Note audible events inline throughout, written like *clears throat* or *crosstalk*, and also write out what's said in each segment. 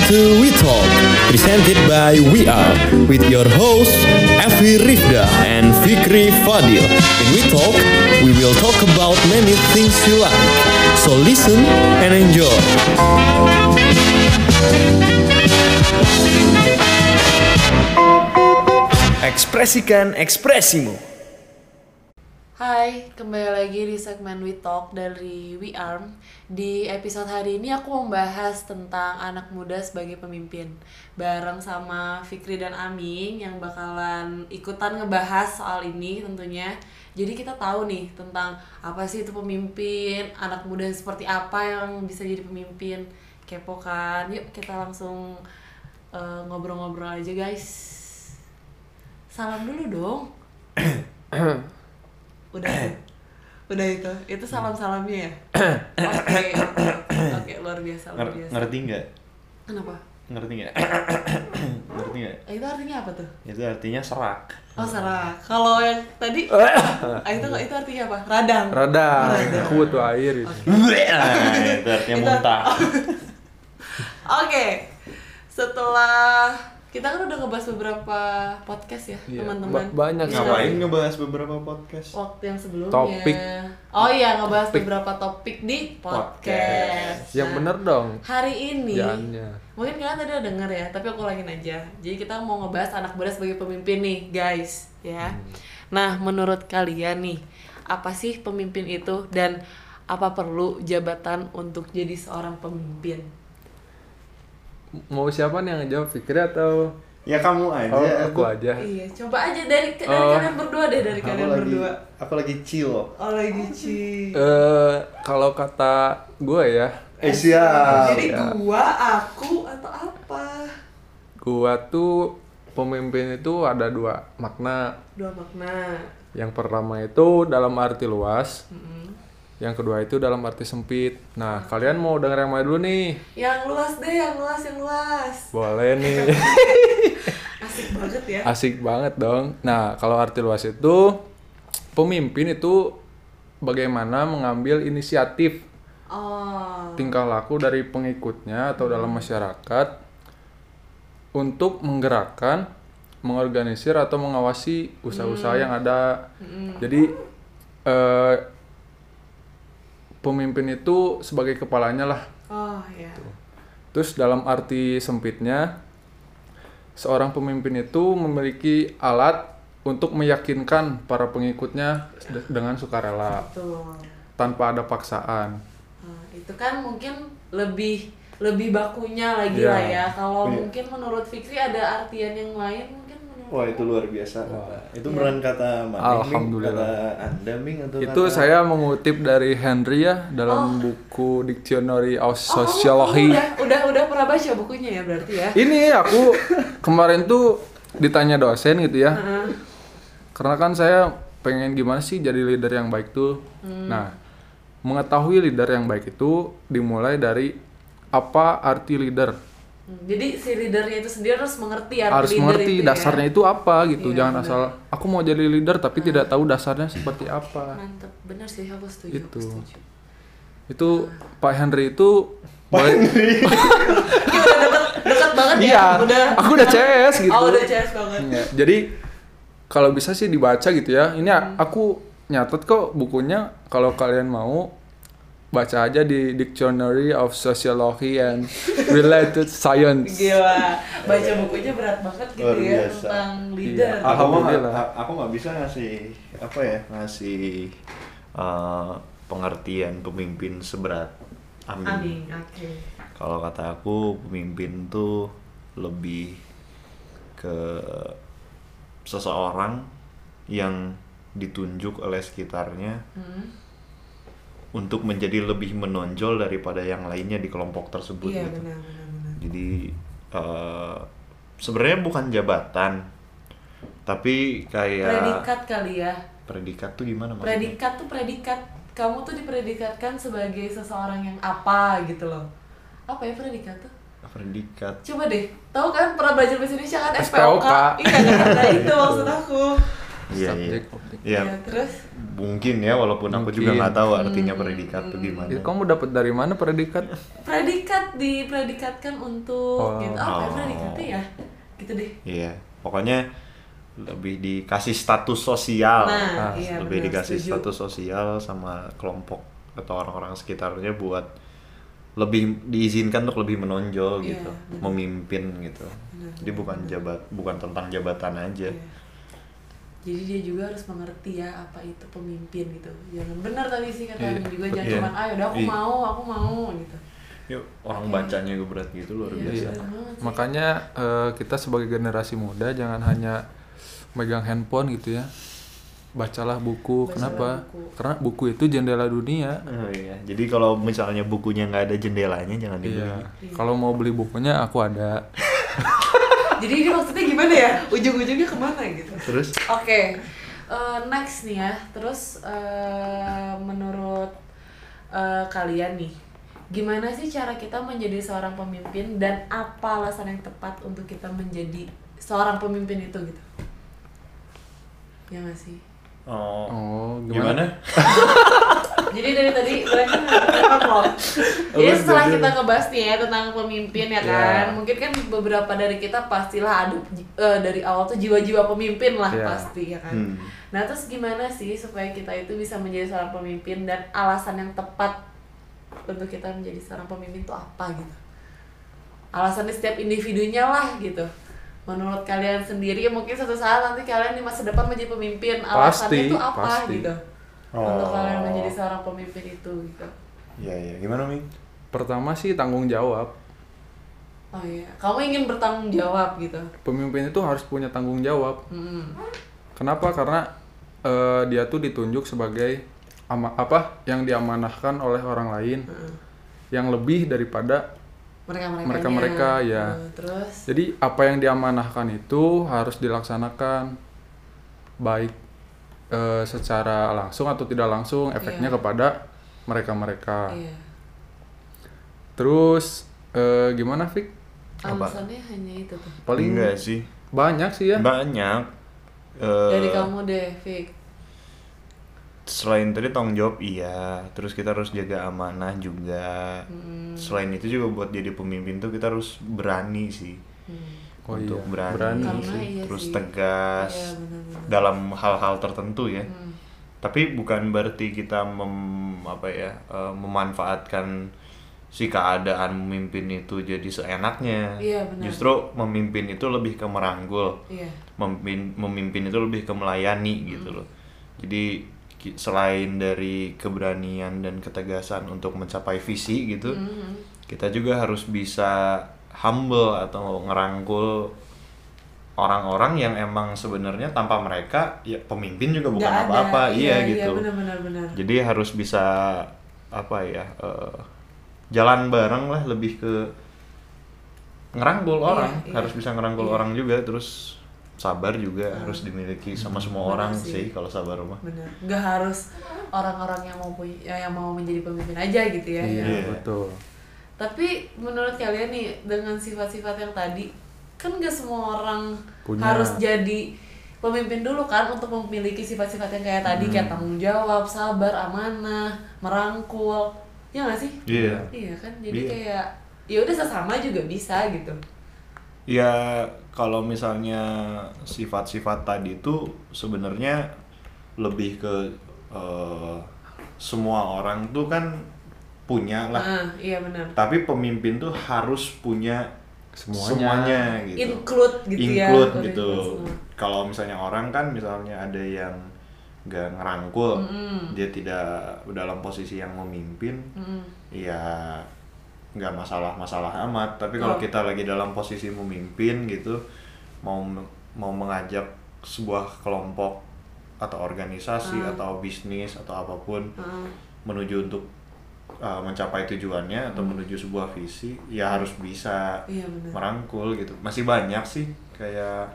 Welcome to We Talk, presented by We Are, with your hosts Afi Rifda and Fikri Fadil. In We Talk, we will talk about many things you like. So listen and enjoy. Ekspresikan ekspresimu. Hai, kembali lagi di segmen We Talk dari We Arm. Di episode hari ini aku membahas tentang anak muda sebagai pemimpin. Bareng sama Fikri dan Amin yang bakalan ikutan ngebahas soal ini tentunya. Jadi kita tahu nih tentang apa sih itu pemimpin, anak muda seperti apa yang bisa jadi pemimpin. Kepo kan? Yuk kita langsung eh, ngobrol-ngobrol aja guys. Salam dulu dong. *clears throat* *clears throat* udah *clears throat* udah itu. Itu salam salamnya ya? *clears throat* Oke oke luar biasa luar biasa. ngerti nggak? Kenapa? Ngerti nggak? *clears throat* Ngerti nggak? Eh, itu artinya apa tuh? Itu artinya serak. Oh salah kalau yang tadi ah, itu itu artinya apa? Radang. Radang, Radang. aku butuh air. Itu. nah, itu artinya muntah. *laughs* Oke. Setelah kita kan udah ngebahas beberapa podcast ya Iya, teman-teman ba- banyak ngapain ngebahas beberapa podcast waktu yang sebelumnya Topik. oh iya ngebahas beberapa topik di podcast, Yang Nah, bener dong. hari ini Jangannya. Mungkin kalian tadi udah denger ya, tapi aku ulangin aja. Jadi kita mau ngebahas anak muda sebagai pemimpin nih, guys, ya. Nah, menurut kalian nih, apa sih pemimpin itu dan apa perlu jabatan untuk jadi seorang pemimpin? Mau siapa nih yang ngejawab Fikri atau ya kamu aja oh, aku aja? Iya, coba aja dari dari Oh. kalian berdua deh, dari kalian lagi berdua. aku lagi chill Oh, lagi Ci. Eh, kalau kata gue ya, eh siap Jadi ya. gua, aku atau apa? gua tuh pemimpin itu ada dua makna. Dua makna. Yang pertama itu dalam arti luas, Mm-mm. Yang kedua itu dalam arti sempit. Nah, kalian mau denger yang mana dulu nih? Yang luas deh, yang luas, yang luas. Boleh nih. *laughs* Asik banget ya. Asik banget dong. Nah, kalau arti luas itu pemimpin itu bagaimana mengambil inisiatif Oh. tingkah laku dari pengikutnya atau dalam masyarakat untuk menggerakkan, mengorganisir atau mengawasi usaha-usaha yang ada. Jadi eh, pemimpin itu sebagai kepalanya lah. Oh, ya. Terus dalam arti sempitnya, seorang pemimpin itu memiliki alat untuk meyakinkan para pengikutnya de- dengan sukarela Betul. tanpa ada paksaan. Nah, itu kan mungkin lebih lebih bakunya lagi Iya. lah ya. Kalau Iya. mungkin menurut Fikri ada artian yang lain Wah itu luar biasa itu beneran kata Mami Alhamdulillah. kata anda Ming atau Itu kata... saya mengutip dari Henry ya dalam buku Dictionary of Oh, Sociology. kamu udah, udah udah pernah baca bukunya ya berarti ya? Ini aku kemarin tuh ditanya dosen gitu ya. Heeh. Karena kan saya pengen gimana sih jadi leader yang baik tuh. Nah, mengetahui leader yang baik itu dimulai dari apa arti leader. Hmm, Jadi si leadernya itu sendiri harus mengerti arti Harus leader mengerti itu ya. dasarnya itu apa gitu. Iya, Jangan benar. asal aku mau jadi leader tapi tidak tahu dasarnya seperti apa. Mantep, bener sih aku setuju. Itu. Aku setuju. Itu Pak Henry itu boleh *laughs* Dekat banget ya. Iya, Udah. aku udah CS gitu. Oh, udah CS banget. Iya, Jadi kalau bisa sih dibaca gitu ya. Ini Hmm. aku nyatet kok bukunya kalau kalian mau baca aja di Dictionary of Sociology and Related Science. Gila, baca bukunya berat banget gitu Luar ya biasa. tentang leader. Iya. aku mah nggak- aku nggak bisa ngasih apa ya ngasih uh, pengertian pemimpin seberat Amin. Amin, oke. Kalau kata aku pemimpin tuh lebih ke seseorang yang ditunjuk oleh sekitarnya Hmm. Untuk menjadi lebih menonjol daripada yang lainnya di kelompok tersebut Iya gitu. benar benar benar. Jadi eh, sebenarnya bukan jabatan, tapi kayak Predikat kali ya. predikat tuh gimana maksudnya? Predikat tuh predikat. Kamu tuh dipredikatkan sebagai seseorang yang apa gitu loh. Apa ya predikat tuh? Predikat. Coba deh, tahu kan pernah belajar bahasa Indonesia kan SPOK. Iya kan, nah itu maksud aku. Iya, iya. Iya, Ya, terus mungkin ya walaupun aku juga Mungkin. nggak tahu artinya predikat tuh gimana. Ya, kamu dapat dari mana predikat predikat dipredikatkan untuk Oh. gitu. Apa ya Oh. predikatnya ya? Gitu deh. Iya, pokoknya lebih dikasih status sosial. Nah, Ah, iya lebih benar, dikasih setuju. status sosial sama kelompok atau orang-orang sekitarnya buat lebih diizinkan untuk lebih menonjol Iya, gitu, benar. memimpin gitu. Benar, Jadi bukan jabat, bukan tentang jabatan aja. Iya. Jadi dia juga harus mengerti ya apa itu pemimpin gitu. Jangan benar tadi sih kata Iya, Ami juga jangan iya. cuma ah udah aku Iya. mau, aku mau gitu. Yuk, orang Oke. bacanya juga berat gitu luar Iya, biasa. sih. makanya eh, kita sebagai generasi muda jangan hanya megang handphone gitu ya bacalah buku Bacalah kenapa buku. karena buku itu jendela dunia Oh iya, jadi kalau misalnya bukunya nggak ada jendelanya jangan dibeli. iya kalau mau beli bukunya aku ada *laughs* Jadi ini maksudnya gimana ya? Ujung-ujungnya ke mana gitu? Terus? Oke, eh, next nih ya. Terus eh, menurut eh, kalian nih, gimana sih cara kita menjadi seorang pemimpin dan apa alasan yang tepat untuk kita menjadi seorang pemimpin itu gitu? Ya nggak sih? Oh, oh gimana? gimana, *laughs* Jadi dari tadi loh. *laughs* Jadi setelah kita ngebahas nih ya tentang pemimpin ya kan, Iya. mungkin kan beberapa dari kita pastilah ada eh, dari awal tuh jiwa-jiwa pemimpin lah Iya. pasti ya kan. Hmm. Nah terus gimana sih supaya kita itu bisa menjadi seorang pemimpin dan alasan yang tepat untuk kita menjadi seorang pemimpin itu apa gitu? Alasan di setiap individunya lah gitu. Menurut kalian sendiri mungkin suatu saat nanti kalian di masa depan menjadi pemimpin. Alasannya Pasti, itu apa pasti. gitu? Untuk Oh. kalian menjadi seorang pemimpin itu gitu. Iya, iya. Gimana, Mi? pertama sih tanggung jawab Oh iya, kamu ingin bertanggung jawab gitu. pemimpin itu harus punya tanggung jawab Mm-mm. kenapa karena eh, dia tuh ditunjuk sebagai ama apa yang diamanahkan oleh orang lain Mm-mm. yang lebih daripada Mereka-mereka. Mereka-mereka, ya. terus Jadi apa yang diamanahkan itu harus dilaksanakan baik eh, secara langsung atau tidak langsung efeknya Iya. kepada mereka-mereka. iya. Terus eh, gimana Fik? Apa? Alasannya hanya itu tuh. Paling Enggak sih. banyak sih ya. Banyak. Eh, Dari kamu deh, Fik. Selain tadi tanggung jawab iya, terus kita harus jaga amanah juga. Hmm. Selain itu juga buat jadi pemimpin tuh kita harus berani sih. Hmm. Oh untuk iya, berani, berani sih. iya terus sih. tegas Iya. Dalam hal-hal tertentu ya. Hmm. Tapi bukan berarti kita mem, apa ya eh, memanfaatkan si keadaan memimpin itu jadi seenaknya. Iya, benar. Justru memimpin itu lebih ke merangkul. Iya. Memimpin, memimpin itu lebih ke melayani gitu loh. Jadi selain dari keberanian dan ketegasan untuk mencapai visi gitu, Mhm. kita juga harus bisa humble atau ngerangkul orang-orang yang emang sebenarnya tanpa mereka ya pemimpin juga bukan apa-apa iya, Iya, gitu benar-benar benar. jadi harus bisa apa ya eh, jalan bareng lah lebih ke ngerangkul Iya, orang iya. harus bisa ngerangkul Iya. orang juga terus sabar juga harus dimiliki sama semua Benar orang sih. sih kalau sabar mah Benar. Nggak harus orang-orang yang mau punya ya, yang mau menjadi pemimpin aja gitu ya. Iya, Iya. betul. Tapi menurut kalian nih dengan sifat-sifat yang tadi kan gak semua orang Punya. harus jadi pemimpin dulu kan untuk memiliki sifat-sifat yang kayak tadi kayak Hmm. tanggung jawab, sabar, amanah, merangkul. Ya gak sih? Iya. Iya kan. Jadi Iya. kayak ya udah sesama juga bisa gitu. Ya kalau misalnya sifat-sifat tadi itu sebenarnya lebih ke eh, semua orang tuh kan punya lah. Ah, iya benar. Tapi pemimpin tuh harus punya Semuanya. semuanya gitu. Include gitu ya. Include Harus gitu. Kalau misalnya orang kan misalnya ada yang nggak ngerangkul, Mm-mm. dia tidak dalam posisi yang memimpin, Mm-mm. ya nggak masalah-masalah amat tapi kalau Oh. kita lagi dalam posisi memimpin gitu mau mau mengajak sebuah kelompok atau organisasi Hmm. atau bisnis atau apa pun Ah, menuju untuk uh, mencapai tujuannya atau menuju sebuah visi ya harus bisa iya merangkul gitu. Masih banyak sih kayak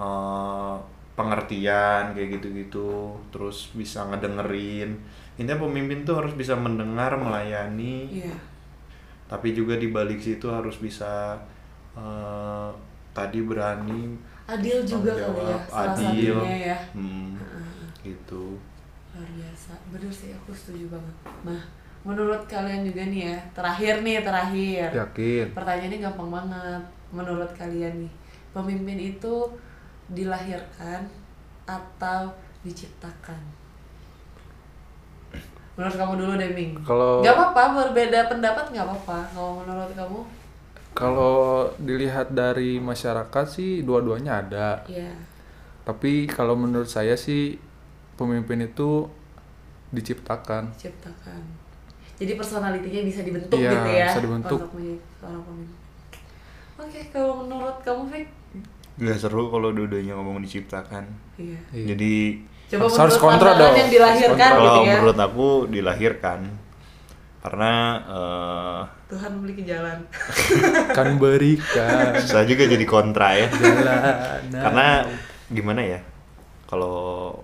uh, pengertian kayak gitu-gitu terus bisa ngedengerin. Intinya pemimpin tuh harus bisa mendengar melayani. Iya. tapi juga di balik situ harus bisa eh, tadi berani adil juga kali ya jawab, salah adil. ya. Hmm, gitu. Luar biasa. Bener sih aku setuju banget. Nah menurut kalian juga nih ya terakhir nih terakhir. Yakin. pertanyaannya gampang banget. Menurut kalian nih pemimpin itu dilahirkan atau diciptakan? Menurut kamu dulu deh Ming. Kalau- nggak apa-apa berbeda pendapat nggak apa-apa. Kalau menurut kamu? Kalau dilihat dari masyarakat sih dua-duanya ada. ya Tapi kalau menurut saya sih pemimpin itu diciptakan. diciptakan jadi personalitinya bisa dibentuk Iya, gitu ya bisa dibentuk. untuk menjadi seorang pemimpin oke kalau menurut kamu Fik Gak seru kalau dua-duanya ngomong diciptakan. iya Iya. Jadi coba Harus kontra dong. yang dilahirkan gitu kalau ya menurut aku dilahirkan karena eh, Tuhan memiliki jalan *laughs* kan berikan saya juga jadi kontra ya. jalan. karena gimana ya? Kalau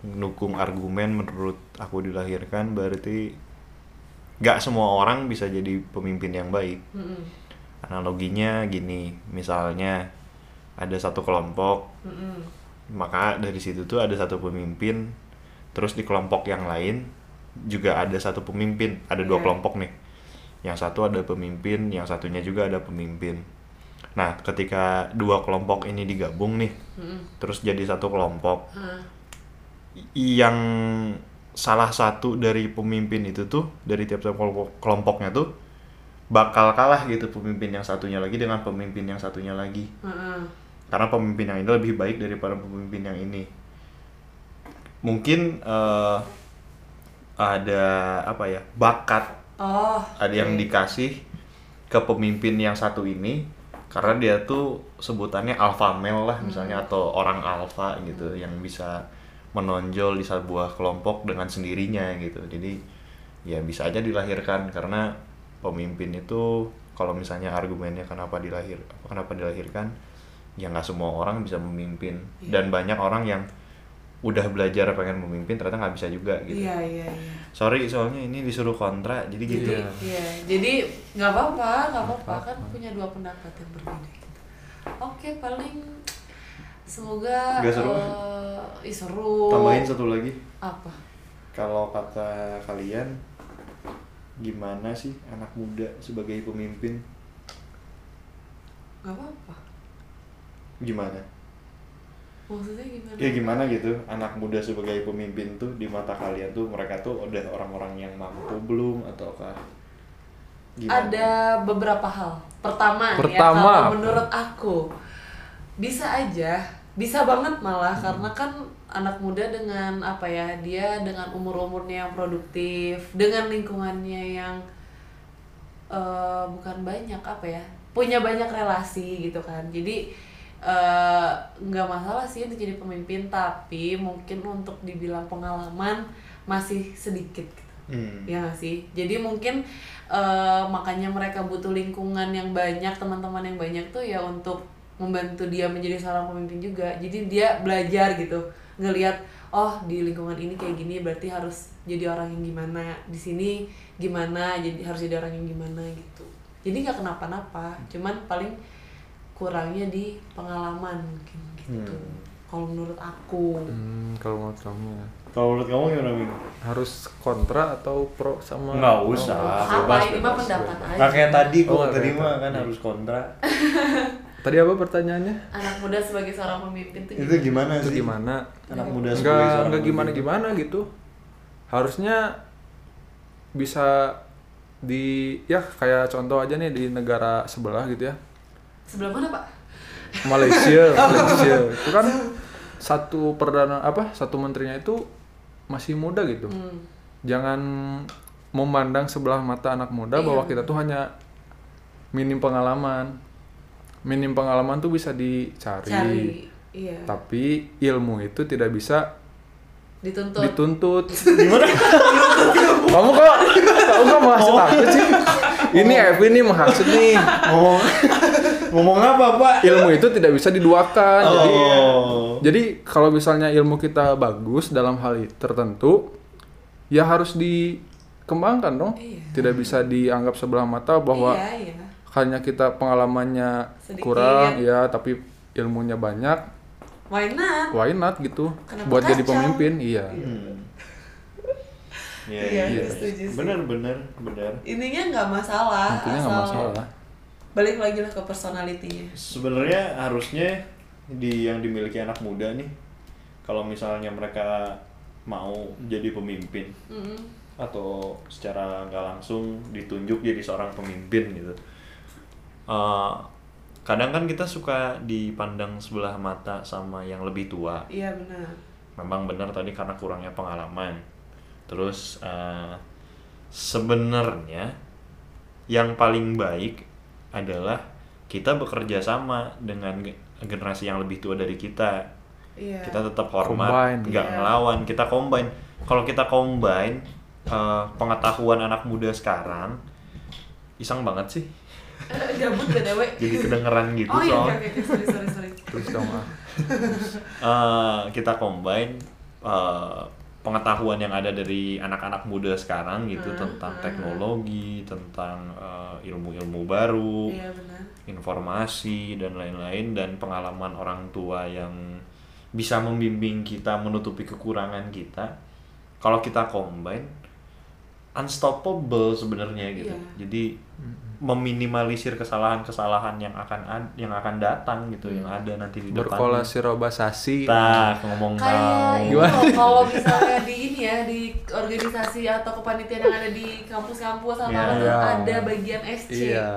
mendukung argumen menurut aku dilahirkan berarti gak semua orang bisa jadi pemimpin yang baik. Mm-mm. Analoginya gini, misalnya ada satu kelompok Mm-mm. maka dari situ tuh ada satu pemimpin terus di kelompok yang lain juga ada satu pemimpin ada dua Iya. kelompok nih yang satu ada pemimpin yang satunya juga ada pemimpin nah ketika dua kelompok ini digabung nih Mm-mm. terus jadi satu kelompok i- yang salah satu dari pemimpin itu tuh dari tiap-tiap kelompok- kelompoknya tuh bakal kalah gitu pemimpin yang satunya lagi dengan pemimpin yang satunya lagi Heeh. karena pemimpin yang ini lebih baik daripada pemimpin yang ini mungkin eh, ada apa ya bakat oh ada yang oke. dikasih ke pemimpin yang satu ini karena dia tuh sebutannya alpha male lah misalnya atau orang alpha gitu yang bisa menonjol di sebuah kelompok dengan sendirinya gitu. Jadi ya bisa aja dilahirkan karena pemimpin itu kalau misalnya argumennya kenapa dilahir kenapa dilahirkan ya nggak semua orang bisa memimpin. Iya. dan banyak orang yang udah belajar pengen memimpin ternyata nggak bisa juga gitu. Iya iya iya. Sorry soalnya ini disuruh kontra jadi gitu. Jadi iya jadi nggak apa-apa nggak apa-apa. Kan punya dua pendapat yang berbeda gitu. Oke paling semoga Nggak seru? eh, ih, seru Tambahin satu lagi, apa kalau kata kalian gimana sih anak muda sebagai pemimpin? nggak apa-apa Gimana? maksudnya gimana Ya gimana gitu anak muda sebagai pemimpin tuh di mata kalian tuh mereka tuh udah orang-orang yang mampu belum ataukah gimana? ada beberapa hal. Pertama, ya, Pertama kalau apa? menurut aku bisa aja, bisa banget malah karena kan anak muda dengan apa ya, dia dengan umur-umurnya yang produktif, dengan lingkungannya yang eh, bukan banyak apa ya, punya banyak relasi gitu kan. Jadi eh, nggak masalah sih untuk jadi pemimpin, tapi mungkin untuk dibilang pengalaman masih sedikit. Gitu. Hmm. Ya nggak sih? Jadi mungkin eh, makanya mereka butuh lingkungan yang banyak, teman-teman yang banyak tuh ya untuk membantu dia menjadi seorang pemimpin juga. Jadi dia belajar gitu, ngelihat oh di lingkungan ini kayak gini berarti harus jadi orang yang gimana, di sini gimana, jadi harus jadi orang yang gimana gitu. Jadi nggak kenapa-napa, cuman paling kurangnya di pengalaman mungkin gitu. Hmm. Kalau menurut aku. Hmm, kalau menurut kamu ya. Kalau menurut kamu gimana Ming? harus kontra atau pro sama Nggak usah. Oh, Apa bebas, ini mah bebas, pendapat aja. Nggak kayak tadi Oh, kayak mah tadi. kan harus kontra. *laughs* Tadi apa pertanyaannya? Anak muda sebagai seorang pemimpin Itu gimana Itu sih? gimana? Anak muda sebagai Enggak seorang enggak pemimpin. gimana gimana gitu. Harusnya bisa di ya kayak contoh aja nih di negara sebelah gitu ya. Sebelah mana pak? Malaysia, *laughs* Malaysia. Itu kan satu perdana apa? Satu menterinya itu masih muda gitu. Hmm. Jangan memandang sebelah mata anak muda Iya. bahwa kita tuh hanya minim pengalaman. Minim pengalaman tuh bisa dicari. Cari, iya. Tapi ilmu itu tidak bisa Dituntut. dituntut. Gimana? kamu kok kamu kok menghasut aku sih? Ini Evi nih menghasut nih. Ngomong ngomong apa, Pak? Ilmu itu tidak bisa diduakan. Jadi Oh. jadi kalau misalnya ilmu kita bagus dalam hal tertentu, ya harus dikembangkan dong. Iya. Tidak bisa dianggap sebelah mata bahwa Iya, iya. Hanya kita pengalamannya Sedikit. kurang, ya tapi ilmunya banyak, Why not? why not gitu? Kenapa Buat jadi kacau? pemimpin, iya. Hmm. *laughs* Iya, Iya, iya. aku setuju sih. Bener, bener, bener. Intinya nggak masalah. Intinya nggak asal masalah. Balik lagi lah ke personalitinya. Sebenarnya harusnya di yang dimiliki anak muda nih, kalau misalnya mereka mau jadi pemimpin Mm-mm. atau secara nggak langsung ditunjuk jadi seorang pemimpin gitu. Eh, kadang kan kita suka dipandang sebelah mata sama yang lebih tua. Iya benar. Memang benar tadi karena kurangnya pengalaman. Terus eh, sebenarnya yang paling baik adalah kita bekerja sama dengan ge- generasi yang lebih tua dari kita. Iya. Kita tetap hormat, nggak Iya. ngelawan. Kita combine. Kalau kita combine eh, pengetahuan anak muda sekarang, iseng banget sih. *laughs* Gabut btw. Jadi kedengeran gitu oh iya, oke, sorry, sorry, sorry. *laughs* Terus dong ah. Eh, kita combine eh, pengetahuan yang ada dari anak-anak muda sekarang gitu Hmm, tentang hmm. teknologi, tentang eh, ilmu-ilmu baru, Iya benar. informasi dan lain-lain dan pengalaman orang tua yang bisa membimbing kita menutupi kekurangan kita. Kalau kita combine unstoppable sebenarnya gitu. Iya. Jadi meminimalisir kesalahan-kesalahan yang akan ad- yang akan datang gitu, yang ada nanti di depan. Berkolaborasi. Nah, ngomong Kayak ini loh, kalau misalnya di ini ya di organisasi atau kepanitiaan yang ada di kampus-kampus atau Iya. apa tuh Iya. ada bagian SC. Iya.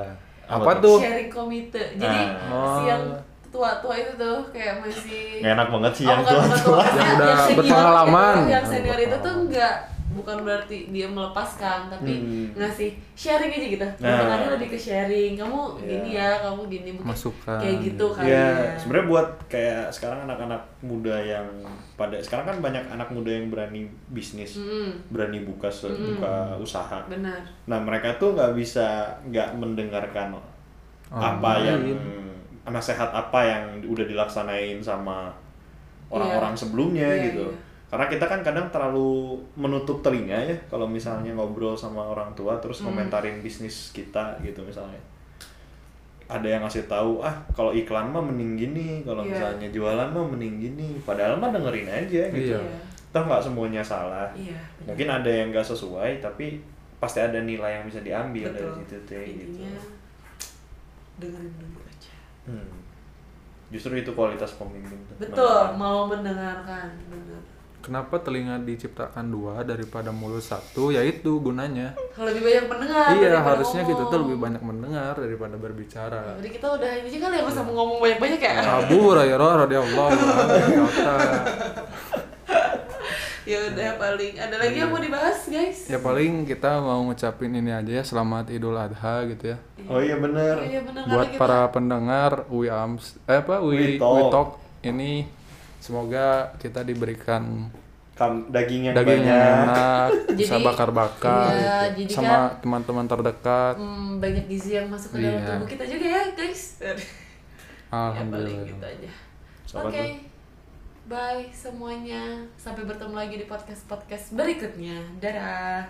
Apa Apa tuh? Sharing komite. Jadi Ah. si yang tua-tua itu tuh kayak masih Nggak enak banget sih Oh, yang tua-tua. maksudnya Yang udah berpengalaman. yang senior itu tuh enggak bukan berarti dia melepaskan tapi Hmm. ngasih sharing aja gitu Nah. lebih ke sharing kamu Iya. gini ya kamu gini Masukan. kayak gitu kali Iya, ya sebenarnya buat kayak sekarang anak-anak muda yang pada sekarang kan banyak anak muda yang berani bisnis, Mm-mm, berani buka se- buka usaha. benar Nah mereka tuh nggak bisa nggak mendengarkan apa yang nasihat apa yang udah dilaksanain sama orang-orang sebelumnya Iya, gitu. iya. Karena kita kan kadang terlalu menutup telinga ya kalau misalnya ngobrol sama orang tua terus Hmm. komentarin bisnis kita gitu misalnya. Ada yang ngasih tahu ah kalau iklan mah mending gini, kalau Iya. misalnya jualan mah mending gini. Padahal mah dengerin aja gitu. Iya. Toh nggak semuanya salah. iya Mungkin ada yang nggak sesuai tapi pasti ada nilai yang bisa diambil dari betul situ teh gitu. dengerin dulu aja Hmm. Justru itu kualitas pemimpin tuh. betul mau mendengarkan benar Kenapa telinga diciptakan dua daripada mulut satu? Ya itu gunanya. lebih banyak mendengar iya, harusnya kita tuh ngomong. lebih banyak mendengar daripada berbicara. jadi kita udah ini aja kali ya masa mau ngomong banyak-banyak ya Abu Hurairah radhiyallahu anhu berkata, *laughs* ya udah paling ada lagi yang mau dibahas guys ya paling kita mau ngucapin ini aja ya selamat Idul Adha gitu ya. Oh iya bener. Iya benar Buat para pendengar Wi Ams eh apa We Wi Talk. Wi Talk ini semoga kita diberikan Kam, daging yang daging yang banyak. enak, *laughs* bisa bakar-bakar iya, gitu. sama kan- teman-teman terdekat. hmm, banyak gizi yang masuk ke dalam Iya. tubuh kita juga ya guys *laughs* ya paling Alhamdulillah. gitu aja oke tuh. bye semuanya sampai bertemu lagi di podcast podcast berikutnya dadah